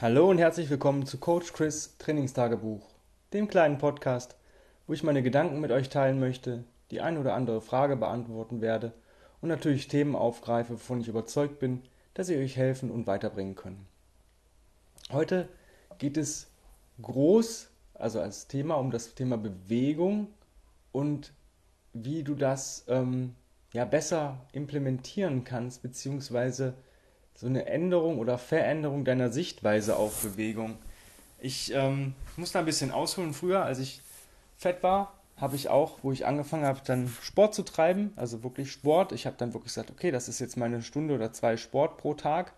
Hallo und herzlich willkommen zu Coach Chris Trainingstagebuch, dem kleinen Podcast, wo ich meine Gedanken mit euch teilen möchte, die ein oder andere Frage beantworten werde und natürlich Themen aufgreife, wovon ich überzeugt bin, dass sie euch helfen und weiterbringen können. Heute geht es groß, also als Thema, um das Thema Bewegung und wie du das ähm, ja besser implementieren kannst, beziehungsweise so eine Änderung oder Veränderung deiner Sichtweise auf Bewegung. Ich ähm, muss da ein bisschen ausholen. Früher, als ich fett war, habe ich auch, wo ich angefangen habe, dann Sport zu treiben, also wirklich Sport. Ich habe dann wirklich gesagt, okay, das ist jetzt meine Stunde oder zwei Sport pro Tag.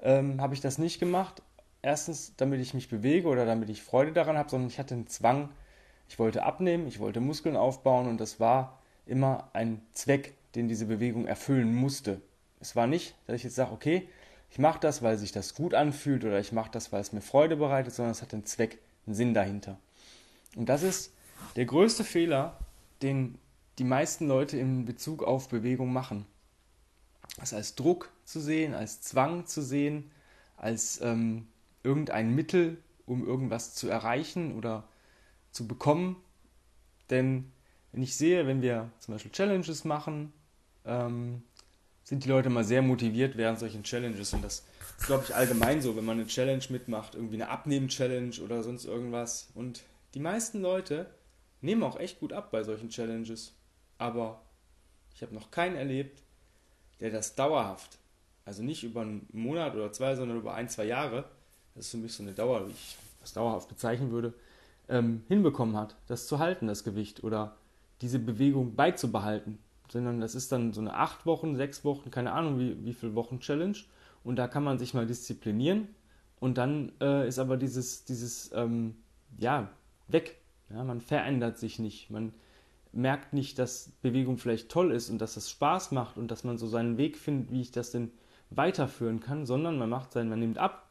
Ähm, habe ich das nicht gemacht. Erstens, damit ich mich bewege oder damit ich Freude daran habe, sondern ich hatte einen Zwang. Ich wollte abnehmen, ich wollte Muskeln aufbauen und das war immer ein Zweck, den diese Bewegung erfüllen musste. Es war nicht, dass ich jetzt sage, okay, ich mache das, weil sich das gut anfühlt oder ich mache das, weil es mir Freude bereitet, sondern es hat einen Zweck, einen Sinn dahinter. Und das ist der größte Fehler, den die meisten Leute in Bezug auf Bewegung machen. Das als Druck zu sehen, als Zwang zu sehen, als ähm, irgendein Mittel, um irgendwas zu erreichen oder zu bekommen. Denn wenn ich sehe, wenn wir zum Beispiel Challenges machen, ähm, sind die Leute mal sehr motiviert während solchen Challenges. Und das ist, glaube ich, allgemein so, wenn man eine Challenge mitmacht, irgendwie eine Abnehmen-Challenge oder sonst irgendwas. Und die meisten Leute nehmen auch echt gut ab bei solchen Challenges. Aber ich habe noch keinen erlebt, der das dauerhaft, also nicht über einen Monat oder zwei, sondern über ein, zwei Jahre, das ist für mich so eine Dauer, wie ich das dauerhaft bezeichnen würde, ähm, hinbekommen hat, das zu halten, das Gewicht, oder diese Bewegung beizubehalten sondern das ist dann so eine acht Wochen, sechs Wochen, keine Ahnung wie, wie viele Wochen Challenge. Und da kann man sich mal disziplinieren. Und dann äh, ist aber dieses, dieses ähm, ja, weg. Ja, man verändert sich nicht. Man merkt nicht, dass Bewegung vielleicht toll ist und dass es Spaß macht und dass man so seinen Weg findet, wie ich das denn weiterführen kann, sondern man macht sein, man nimmt ab.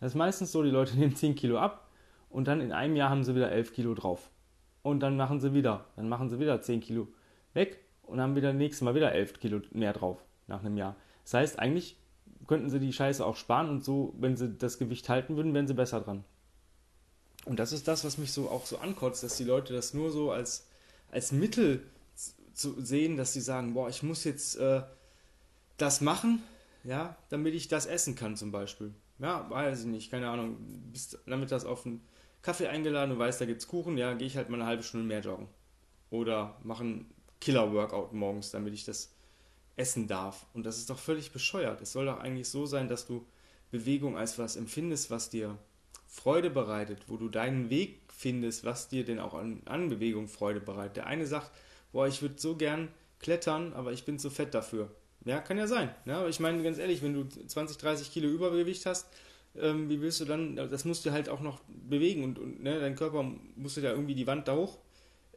Das ist meistens so, die Leute nehmen 10 Kilo ab und dann in einem Jahr haben sie wieder 11 Kilo drauf. Und dann machen sie wieder, dann machen sie wieder 10 Kilo weg und haben wieder nächstes Mal wieder 11 Kilo mehr drauf nach einem Jahr. Das heißt, eigentlich könnten sie die Scheiße auch sparen und so, wenn sie das Gewicht halten würden, wären sie besser dran. Und das ist das, was mich so auch so ankotzt, dass die Leute das nur so als, als Mittel zu sehen, dass sie sagen, boah, ich muss jetzt äh, das machen, ja, damit ich das essen kann zum Beispiel. Ja, weiß ich nicht, keine Ahnung, bist das auf einen Kaffee eingeladen und weißt, da gibt's Kuchen, ja, gehe ich halt mal eine halbe Stunde mehr joggen. Oder machen Killer-Workout morgens, damit ich das essen darf. Und das ist doch völlig bescheuert. Es soll doch eigentlich so sein, dass du Bewegung als was empfindest, was dir Freude bereitet, wo du deinen Weg findest, was dir denn auch an, an Bewegung Freude bereitet. Der eine sagt, boah, ich würde so gern klettern, aber ich bin zu fett dafür. Ja, kann ja sein. Ja, aber ich meine ganz ehrlich, wenn du 20, 30 Kilo Übergewicht hast, ähm, wie willst du dann, das musst du halt auch noch bewegen und, und ne, dein Körper musst du da irgendwie die Wand da hoch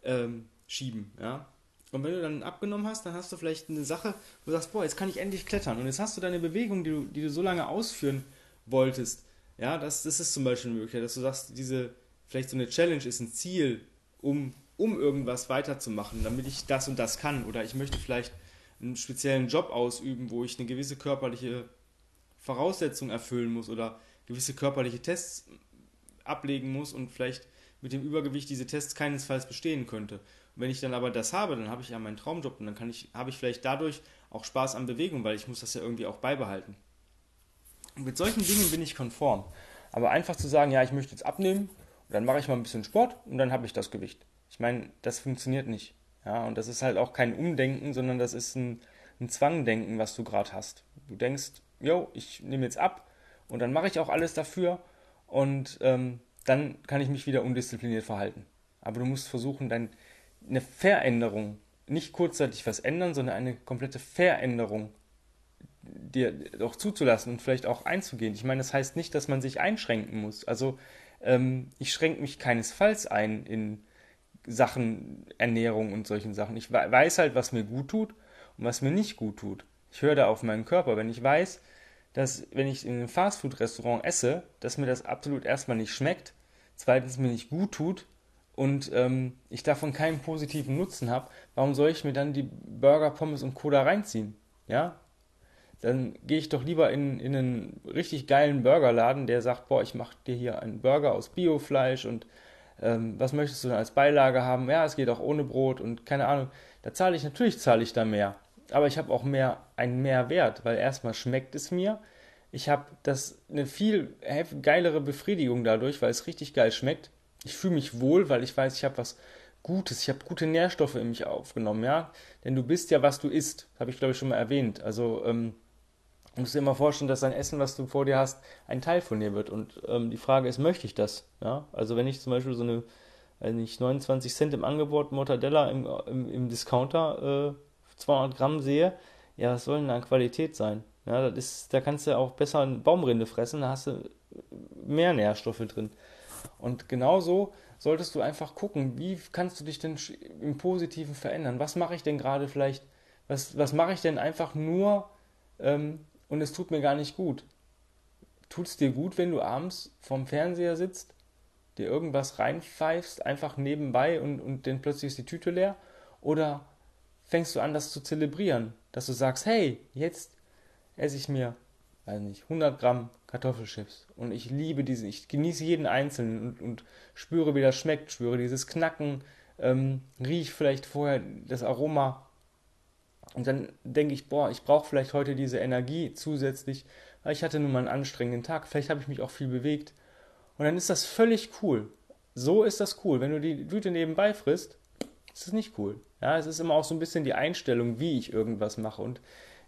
ähm, schieben. Ja, und wenn du dann abgenommen hast, dann hast du vielleicht eine Sache, wo du sagst, boah, jetzt kann ich endlich klettern. Und jetzt hast du deine Bewegung, die du, die du so lange ausführen wolltest. Ja, das, das ist zum Beispiel eine Möglichkeit, dass du sagst, diese, vielleicht so eine Challenge ist ein Ziel, um, um irgendwas weiterzumachen, damit ich das und das kann. Oder ich möchte vielleicht einen speziellen Job ausüben, wo ich eine gewisse körperliche Voraussetzung erfüllen muss oder gewisse körperliche Tests ablegen muss und vielleicht mit dem Übergewicht diese Tests keinesfalls bestehen könnte. Wenn ich dann aber das habe, dann habe ich ja meinen Traumjob und dann kann ich, habe ich vielleicht dadurch auch Spaß an Bewegung, weil ich muss das ja irgendwie auch beibehalten. Und mit solchen Dingen bin ich konform. Aber einfach zu sagen, ja, ich möchte jetzt abnehmen, dann mache ich mal ein bisschen Sport und dann habe ich das Gewicht. Ich meine, das funktioniert nicht. Ja, und das ist halt auch kein Umdenken, sondern das ist ein, ein Zwangdenken, was du gerade hast. Du denkst, yo, ich nehme jetzt ab und dann mache ich auch alles dafür und ähm, dann kann ich mich wieder undiszipliniert verhalten. Aber du musst versuchen, dein, eine Veränderung, nicht kurzzeitig was ändern, sondern eine komplette Veränderung dir doch zuzulassen und vielleicht auch einzugehen. Ich meine, das heißt nicht, dass man sich einschränken muss. Also ähm, ich schränke mich keinesfalls ein in Sachen Ernährung und solchen Sachen. Ich weiß halt, was mir gut tut und was mir nicht gut tut. Ich höre da auf meinen Körper. Wenn ich weiß, dass wenn ich in einem Fastfood-Restaurant esse, dass mir das absolut erstmal nicht schmeckt, zweitens mir nicht gut tut und ähm, ich davon keinen positiven Nutzen habe, warum soll ich mir dann die Burger, Pommes und Cola reinziehen? Ja? dann gehe ich doch lieber in, in einen richtig geilen Burgerladen, der sagt, boah, ich mache dir hier einen Burger aus Biofleisch und ähm, was möchtest du denn als Beilage haben? Ja, es geht auch ohne Brot und keine Ahnung. Da zahle ich, natürlich zahle ich da mehr. Aber ich habe auch mehr, einen Mehrwert, weil erstmal schmeckt es mir. Ich habe das eine viel geilere Befriedigung dadurch, weil es richtig geil schmeckt. Ich fühle mich wohl, weil ich weiß, ich habe was Gutes, ich habe gute Nährstoffe in mich aufgenommen, ja. Denn du bist ja, was du isst, habe ich glaube ich schon mal erwähnt. Also ähm, Du musst dir immer vorstellen, dass dein Essen, was du vor dir hast, ein Teil von dir wird. Und ähm, die Frage ist, möchte ich das? Ja? Also wenn ich zum Beispiel so eine, wenn ich 29 Cent im Angebot Mortadella im, im, im Discounter äh, 200 Gramm sehe, ja, was soll denn da an Qualität sein? Ja, das ist, da kannst du auch besser eine Baumrinde fressen, da hast du mehr Nährstoffe drin. Und genauso solltest du einfach gucken, wie kannst du dich denn im Positiven verändern? Was mache ich denn gerade vielleicht, was, was mache ich denn einfach nur, ähm, und es tut mir gar nicht gut. Tut es dir gut, wenn du abends vorm Fernseher sitzt, dir irgendwas reinpfeifst, einfach nebenbei und, und dann plötzlich ist die Tüte leer? Oder fängst du an, das zu zelebrieren, dass du sagst, hey, jetzt esse ich mir, weiß nicht, 100 Gramm Kartoffelchips und ich liebe diese, ich genieße jeden einzelnen und, und spüre, wie das schmeckt, spüre dieses Knacken, ähm, riech vielleicht vorher das Aroma und dann denke ich, boah, ich brauche vielleicht heute diese Energie zusätzlich, weil ich hatte nun mal einen anstrengenden Tag. Vielleicht habe ich mich auch viel bewegt. Und dann ist das völlig cool. So ist das cool. Wenn du die Tüte nebenbei frisst, ist das nicht cool. Ja, es ist immer auch so ein bisschen die Einstellung, wie ich irgendwas mache. Und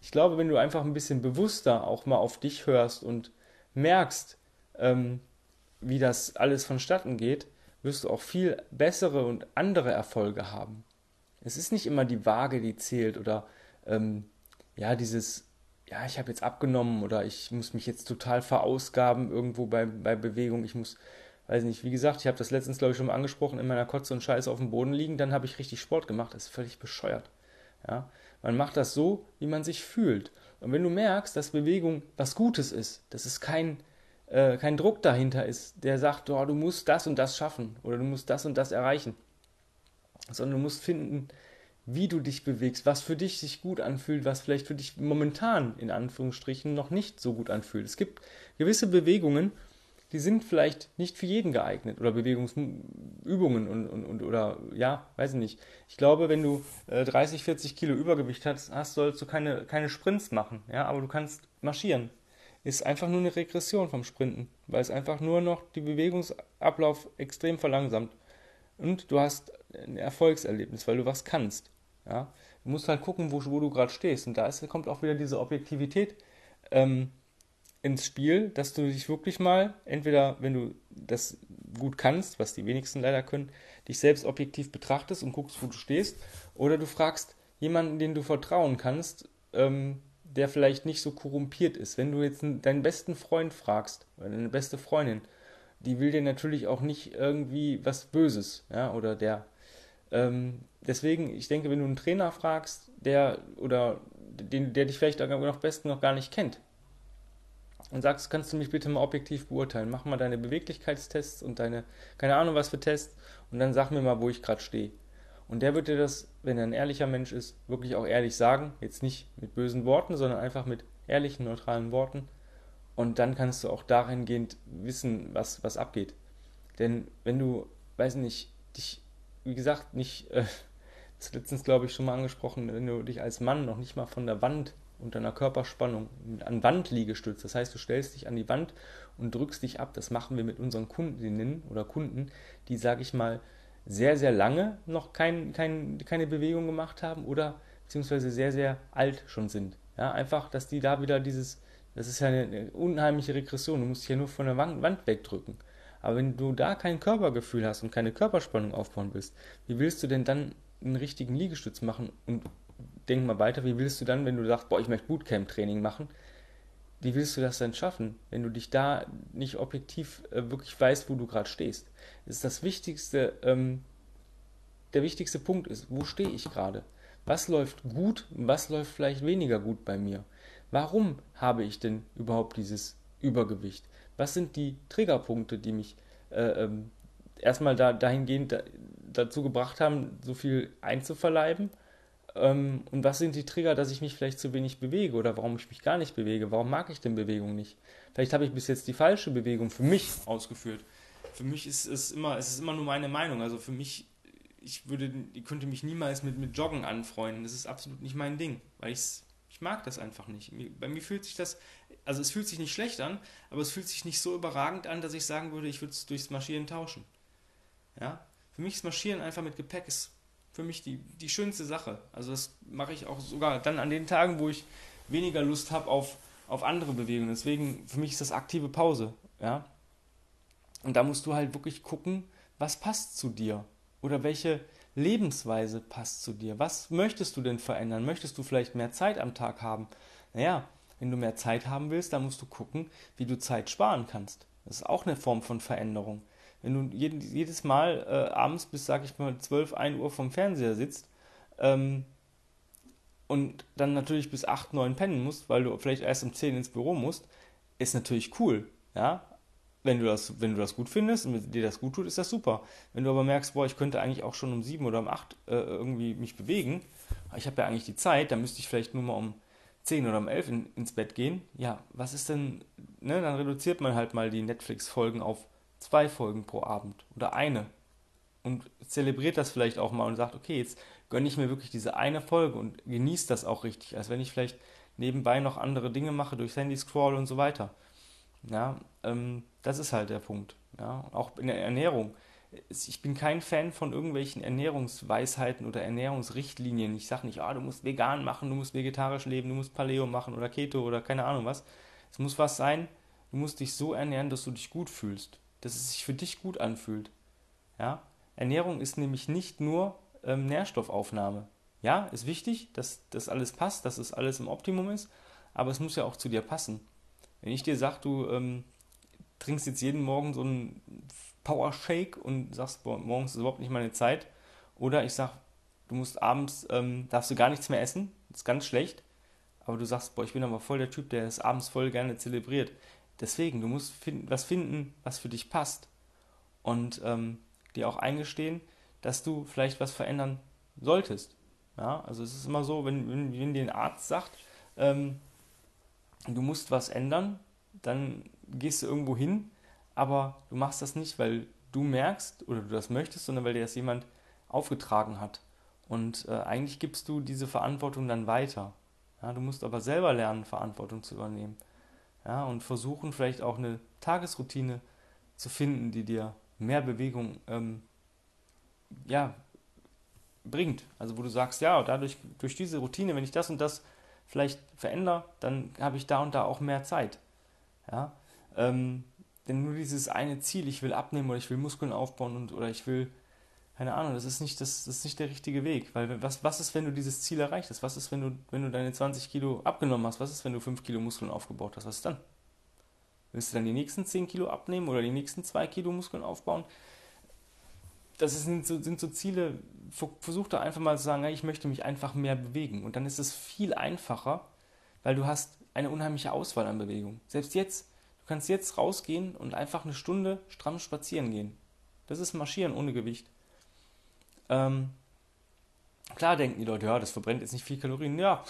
ich glaube, wenn du einfach ein bisschen bewusster auch mal auf dich hörst und merkst, ähm, wie das alles vonstatten geht, wirst du auch viel bessere und andere Erfolge haben. Es ist nicht immer die Waage, die zählt oder ähm, ja, dieses, ja, ich habe jetzt abgenommen oder ich muss mich jetzt total verausgaben irgendwo bei, bei Bewegung. Ich muss, weiß nicht, wie gesagt, ich habe das letztens, glaube ich, schon mal angesprochen, in meiner Kotze und Scheiße auf dem Boden liegen, dann habe ich richtig Sport gemacht. Das ist völlig bescheuert. Ja, man macht das so, wie man sich fühlt. Und wenn du merkst, dass Bewegung was Gutes ist, dass es kein, äh, kein Druck dahinter ist, der sagt, oh, du musst das und das schaffen oder du musst das und das erreichen, sondern du musst finden, wie du dich bewegst, was für dich sich gut anfühlt, was vielleicht für dich momentan in Anführungsstrichen noch nicht so gut anfühlt. Es gibt gewisse Bewegungen, die sind vielleicht nicht für jeden geeignet oder Bewegungsübungen und, und, und oder ja, weiß ich nicht. Ich glaube, wenn du äh, 30, 40 Kilo Übergewicht hast, hast, sollst du keine, keine Sprints machen, ja, aber du kannst marschieren. Ist einfach nur eine Regression vom Sprinten, weil es einfach nur noch die Bewegungsablauf extrem verlangsamt und du hast ein Erfolgserlebnis, weil du was kannst. Ja? Du musst halt gucken, wo, wo du gerade stehst. Und da ist, kommt auch wieder diese Objektivität ähm, ins Spiel, dass du dich wirklich mal, entweder wenn du das gut kannst, was die wenigsten leider können, dich selbst objektiv betrachtest und guckst, wo du stehst, oder du fragst jemanden, den du vertrauen kannst, ähm, der vielleicht nicht so korrumpiert ist. Wenn du jetzt deinen besten Freund fragst, oder deine beste Freundin, die will dir natürlich auch nicht irgendwie was Böses, ja, oder der. Ähm, deswegen, ich denke, wenn du einen Trainer fragst, der oder den, der dich vielleicht noch besten noch gar nicht kennt, und sagst, kannst du mich bitte mal objektiv beurteilen, mach mal deine Beweglichkeitstests und deine, keine Ahnung was für Tests, und dann sag mir mal, wo ich gerade stehe. Und der wird dir das, wenn er ein ehrlicher Mensch ist, wirklich auch ehrlich sagen. Jetzt nicht mit bösen Worten, sondern einfach mit ehrlichen, neutralen Worten. Und dann kannst du auch dahingehend wissen, was, was abgeht. Denn wenn du, weiß nicht, dich, wie gesagt, nicht, äh, letztens glaube ich schon mal angesprochen, wenn du dich als Mann noch nicht mal von der Wand unter einer Körperspannung an Wandliege stützt, das heißt, du stellst dich an die Wand und drückst dich ab, das machen wir mit unseren Kundinnen oder Kunden, die, sage ich mal, sehr, sehr lange noch kein, kein, keine Bewegung gemacht haben oder beziehungsweise sehr, sehr alt schon sind. Ja, einfach, dass die da wieder dieses das ist ja eine, unheimliche Regression. Du musst dich ja nur von der Wand wegdrücken. Aber wenn du da kein Körpergefühl hast und keine Körperspannung aufbauen willst, wie willst du denn dann einen richtigen Liegestütz machen? Und denk mal weiter, wie willst du dann, wenn du sagst, boah, ich möchte Bootcamp-Training machen, wie willst du das denn schaffen, wenn du dich da nicht objektiv äh, wirklich weißt, wo du gerade stehst? Das ist das Wichtigste, ähm, der wichtigste Punkt ist, wo stehe ich gerade? Was läuft gut was läuft vielleicht weniger gut bei mir? Warum habe ich denn überhaupt dieses Übergewicht? Was sind die Triggerpunkte, die mich äh, ähm, erstmal da, dahingehend da, dazu gebracht haben, so viel einzuverleiben? Ähm, und was sind die Trigger, dass ich mich vielleicht zu wenig bewege oder warum ich mich gar nicht bewege? Warum mag ich denn Bewegung nicht? Vielleicht habe ich bis jetzt die falsche Bewegung für mich ausgeführt. Für mich ist es immer, es ist immer nur meine Meinung. Also für mich, ich würde, ich könnte mich niemals mit, mit Joggen anfreunden. Das ist absolut nicht mein Ding, weil ich ich mag das einfach nicht. Bei mir fühlt sich das, also es fühlt sich nicht schlecht an, aber es fühlt sich nicht so überragend an, dass ich sagen würde, ich würde es durchs Marschieren tauschen. Ja? Für mich ist Marschieren einfach mit Gepäck ist für mich die, die schönste Sache. Also das mache ich auch sogar dann an den Tagen, wo ich weniger Lust habe auf, auf andere Bewegungen. Deswegen, für mich ist das aktive Pause. Ja? Und da musst du halt wirklich gucken, was passt zu dir oder welche Lebensweise passt zu dir. Was möchtest du denn verändern? Möchtest du vielleicht mehr Zeit am Tag haben? Naja, wenn du mehr Zeit haben willst, dann musst du gucken, wie du Zeit sparen kannst. Das ist auch eine Form von Veränderung wenn du jedes Mal äh, abends bis, sag ich mal, 12, 1 Uhr vom Fernseher sitzt ähm, und dann natürlich bis 8, 9 pennen musst, weil du vielleicht erst um 10 ins Büro musst, ist natürlich cool, ja. Wenn du, das, wenn du das gut findest und dir das gut tut, ist das super. Wenn du aber merkst, boah, ich könnte eigentlich auch schon um 7 oder um 8 äh, irgendwie mich bewegen, ich habe ja eigentlich die Zeit, dann müsste ich vielleicht nur mal um 10 oder um 11 in, ins Bett gehen. Ja, was ist denn, ne, dann reduziert man halt mal die Netflix-Folgen auf zwei Folgen pro Abend oder eine und zelebriert das vielleicht auch mal und sagt, okay, jetzt gönne ich mir wirklich diese eine Folge und genieße das auch richtig, als wenn ich vielleicht nebenbei noch andere Dinge mache, durchs Handy scroll und so weiter. Ja, ähm, das ist halt der Punkt. Ja, auch in der Ernährung. Ich bin kein Fan von irgendwelchen Ernährungsweisheiten oder Ernährungsrichtlinien. Ich sage nicht, ah, du musst vegan machen, du musst vegetarisch leben, du musst Paleo machen oder Keto oder keine Ahnung was. Es muss was sein, du musst dich so ernähren, dass du dich gut fühlst dass es sich für dich gut anfühlt. Ja? Ernährung ist nämlich nicht nur ähm, Nährstoffaufnahme. Ja, ist wichtig, dass das alles passt, dass es alles im Optimum ist, aber es muss ja auch zu dir passen. Wenn ich dir sage, du ähm, trinkst jetzt jeden Morgen so einen Power Shake und sagst, boah, morgens ist überhaupt nicht meine Zeit, oder ich sage, du musst abends, ähm, darfst du gar nichts mehr essen, das ist ganz schlecht, aber du sagst, boah, ich bin aber voll der Typ, der es abends voll gerne zelebriert. Deswegen, du musst find, was finden, was für dich passt. Und ähm, dir auch eingestehen, dass du vielleicht was verändern solltest. Ja, also es ist immer so, wenn, wenn, wenn dir ein Arzt sagt, ähm, du musst was ändern, dann gehst du irgendwo hin, aber du machst das nicht, weil du merkst oder du das möchtest, sondern weil dir das jemand aufgetragen hat. Und äh, eigentlich gibst du diese Verantwortung dann weiter. Ja, du musst aber selber lernen, Verantwortung zu übernehmen ja, und versuchen vielleicht auch eine Tagesroutine zu finden, die dir mehr Bewegung ähm, ja, bringt. Also wo du sagst, ja, dadurch durch diese Routine, wenn ich das und das vielleicht verändere, dann habe ich da und da auch mehr Zeit. Ja, ähm, denn nur dieses eine Ziel, ich will abnehmen oder ich will Muskeln aufbauen und oder ich will keine Ahnung, das ist nicht, das, das ist nicht der richtige Weg. Weil was, was ist, wenn du dieses Ziel erreicht hast? Was ist, wenn du, wenn du deine 20 Kilo abgenommen hast? Was ist, wenn du 5 Kilo Muskeln aufgebaut hast? Was ist dann? Willst du dann die nächsten 10 Kilo abnehmen oder die nächsten 2 Kilo Muskeln aufbauen? Das sind so, sind so Ziele, versuch da einfach mal zu sagen, ich möchte mich einfach mehr bewegen. Und dann ist es viel einfacher, weil du hast eine unheimliche Auswahl an Bewegungen. Selbst jetzt, du kannst jetzt rausgehen und einfach eine Stunde stramm spazieren gehen. Das ist Marschieren ohne Gewicht. Ähm, klar denken die Leute, ja, das verbrennt jetzt nicht viel Kalorien. Ja,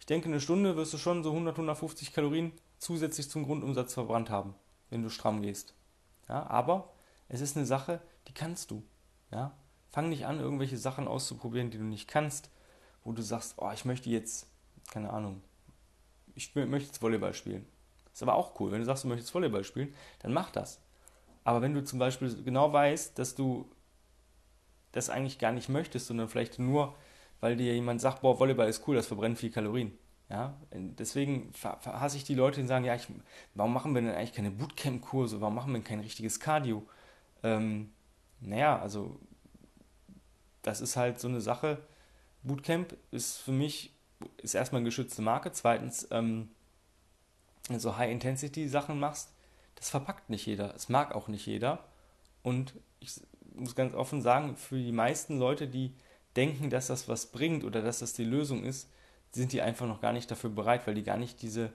ich denke, eine Stunde wirst du schon so 100, 150 Kalorien zusätzlich zum Grundumsatz verbrannt haben, wenn du stramm gehst. Ja, aber es ist eine Sache, die kannst du. Ja? Fang nicht an, irgendwelche Sachen auszuprobieren, die du nicht kannst, wo du sagst, oh, ich möchte jetzt, keine Ahnung, ich möchte jetzt Volleyball spielen. ist aber auch cool. Wenn du sagst, du möchtest Volleyball spielen, dann mach das. Aber wenn du zum Beispiel genau weißt, dass du das eigentlich gar nicht möchtest, sondern vielleicht nur, weil dir jemand sagt, boah, Volleyball ist cool, das verbrennt viel Kalorien. Ja, deswegen hasse ich die Leute, die sagen, ja, ich, warum machen wir denn eigentlich keine Bootcamp-Kurse, warum machen wir denn kein richtiges Cardio? Ähm, naja, also das ist halt so eine Sache. Bootcamp ist für mich, ist erstmal eine geschützte Marke. Zweitens, ähm, wenn du so High-Intensity-Sachen machst, das verpackt nicht jeder. Es mag auch nicht jeder. Und ich muss ganz offen sagen, für die meisten Leute, die denken, dass das was bringt oder dass das die Lösung ist, sind die einfach noch gar nicht dafür bereit, weil die gar nicht diese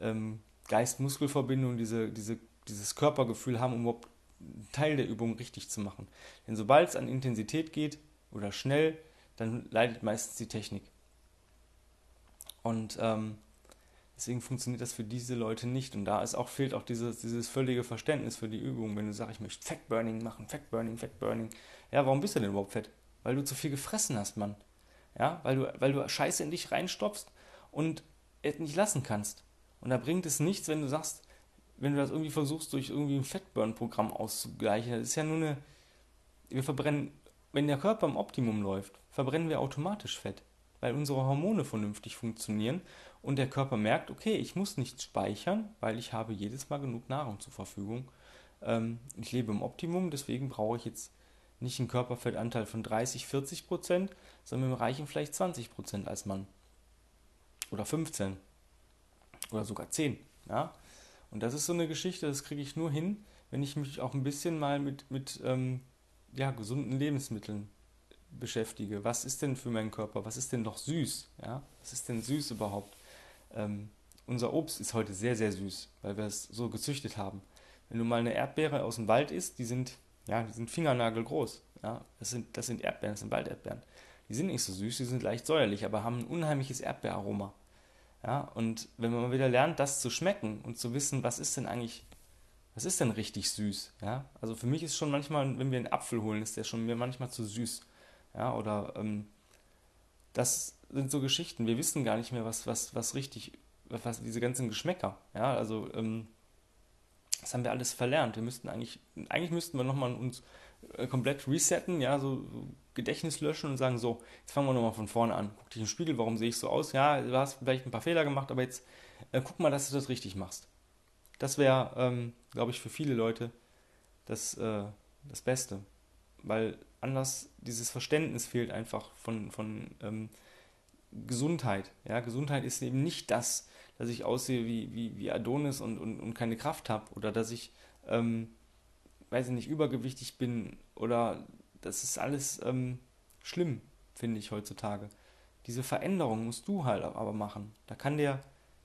ähm, Geist-Muskel-Verbindung, diese, diese, dieses Körpergefühl haben, um überhaupt einen Teil der Übung richtig zu machen. Denn sobald es an Intensität geht oder schnell, dann leidet meistens die Technik. Und ähm, deswegen funktioniert das für diese Leute nicht. Und da ist auch, fehlt auch dieses, dieses völlige Verständnis für die Übung. Wenn du sagst, ich möchte Fettburning machen, Fettburning, Fettburning. Ja, warum bist du denn überhaupt fett? Weil du zu viel gefressen hast, Mann. Ja, weil du, weil du Scheiße in dich reinstopfst und es nicht lassen kannst. Und da bringt es nichts, wenn du sagst, wenn du das irgendwie versuchst, durch irgendwie ein Fettburn-Programm auszugleichen. Das ist ja nur eine. Wir verbrennen, wenn der Körper im Optimum läuft, verbrennen wir automatisch Fett, weil unsere Hormone vernünftig funktionieren und der Körper merkt, okay, ich muss nichts speichern, weil ich habe jedes Mal genug Nahrung zur Verfügung. Ähm, ich lebe im Optimum, deswegen brauche ich jetzt nicht einen Körperfettanteil von 30, 40 Prozent, sondern mir reichen vielleicht 20 Prozent als Mann. Oder 15. Oder sogar 10. Ja? Und das ist so eine Geschichte, das kriege ich nur hin, wenn ich mich auch ein bisschen mal mit, mit ähm, ja, gesunden Lebensmitteln beschäftige. Was ist denn für meinen Körper? Was ist denn noch süß? Ja? Was ist denn süß überhaupt? Ähm, unser Obst ist heute sehr, sehr süß, weil wir es so gezüchtet haben. Wenn du mal eine Erdbeere aus dem Wald isst, die sind, ja, die sind fingernagelgroß. Ja? Das, sind, das sind Erdbeeren, das sind Walderdbeeren. Die sind nicht so süß, die sind leicht säuerlich, aber haben ein unheimliches Erdbeeraroma. Ja, und wenn man mal wieder lernt, das zu schmecken und zu wissen, was ist denn eigentlich, was ist denn richtig süß? Ja, also für mich ist schon manchmal, wenn wir einen Apfel holen, ist der schon mir manchmal zu süß. Ja, oder ähm, das sind so Geschichten. Wir wissen gar nicht mehr, was, was, was richtig, was diese ganzen Geschmäcker. Ja, also ähm, das haben wir alles verlernt. Wir müssten eigentlich, eigentlich müssten wir nochmal uns äh, komplett resetten, ja, so, Gedächtnis löschen und sagen, so, jetzt fangen wir nochmal von vorne an. Guck dich im Spiegel, warum sehe ich so aus? Ja, du hast vielleicht ein paar Fehler gemacht, aber jetzt äh, guck mal, dass du das richtig machst. Das wäre, ähm, glaube ich, für viele Leute das, äh, das Beste. Weil anders dieses Verständnis fehlt einfach von, von ähm, Gesundheit. Ja, Gesundheit ist eben nicht das, dass ich aussehe wie, wie, wie Adonis und, und, und keine Kraft habe oder dass ich, ähm, weiß ich nicht, übergewichtig bin oder das ist alles ähm, schlimm, finde ich heutzutage. Diese Veränderung musst du halt aber machen. Da kann dir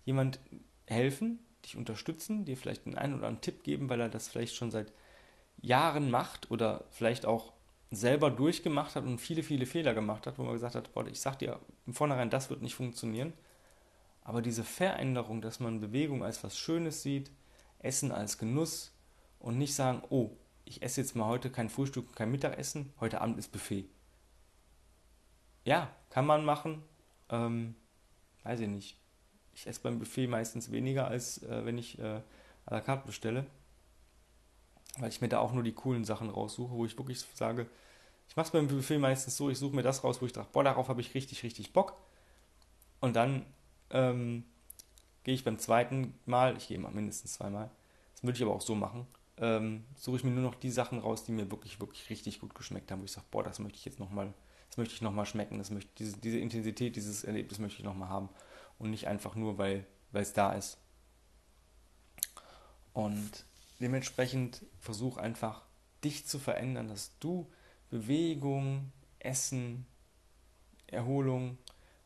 jemand helfen, dich unterstützen, dir vielleicht einen einen oder anderen Tipp geben, weil er das vielleicht schon seit Jahren macht oder vielleicht auch selber durchgemacht hat und viele, viele Fehler gemacht hat, wo man gesagt hat, boah, ich sag dir im Vornherein, das wird nicht funktionieren. Aber diese Veränderung, dass man Bewegung als was Schönes sieht, Essen als Genuss und nicht sagen, oh, ich esse jetzt mal heute kein Frühstück, kein Mittagessen, heute Abend ist Buffet. Ja, kann man machen. Ähm, weiß ich nicht. Ich esse beim Buffet meistens weniger, als äh, wenn ich äh, à la carte bestelle. Weil ich mir da auch nur die coolen Sachen raussuche, wo ich wirklich sage, ich mache es beim Buffet meistens so, ich suche mir das raus, wo ich dachte, boah, darauf habe ich richtig, richtig Bock. Und dann ähm, gehe ich beim zweiten Mal, ich gehe immer mindestens zweimal, das würde ich aber auch so machen, ähm, suche ich mir nur noch die Sachen raus, die mir wirklich, wirklich richtig gut geschmeckt haben, wo ich sage, boah, das möchte ich jetzt nochmal, das möchte ich nochmal schmecken, das möchte, diese, diese Intensität, dieses Erlebnis möchte ich nochmal haben. Und nicht einfach nur, weil es da ist. Und dementsprechend versuch einfach, dich zu verändern, dass du Bewegung, Essen, Erholung,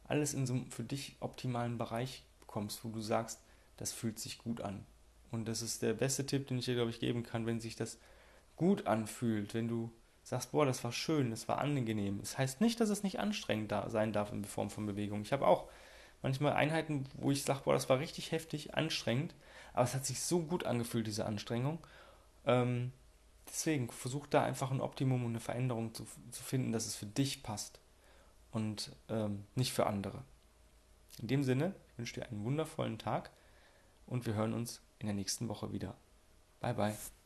alles in so einem für dich optimalen Bereich bekommst, wo du sagst, das fühlt sich gut an. Und das ist der beste Tipp, den ich dir, glaube ich, geben kann, wenn sich das gut anfühlt, wenn du sagst, boah, das war schön, das war angenehm. Das heißt nicht, dass es nicht anstrengend da sein darf in Form von Bewegung. Ich habe auch manchmal Einheiten, wo ich sage, boah, das war richtig heftig, anstrengend, aber es hat sich so gut angefühlt, diese Anstrengung. Ähm, deswegen versuch da einfach ein Optimum und eine Veränderung zu, zu finden, dass es für dich passt und ähm, nicht für andere. In dem Sinne, ich wünsche dir einen wundervollen Tag und wir hören uns in der nächsten Woche wieder. Bye bye.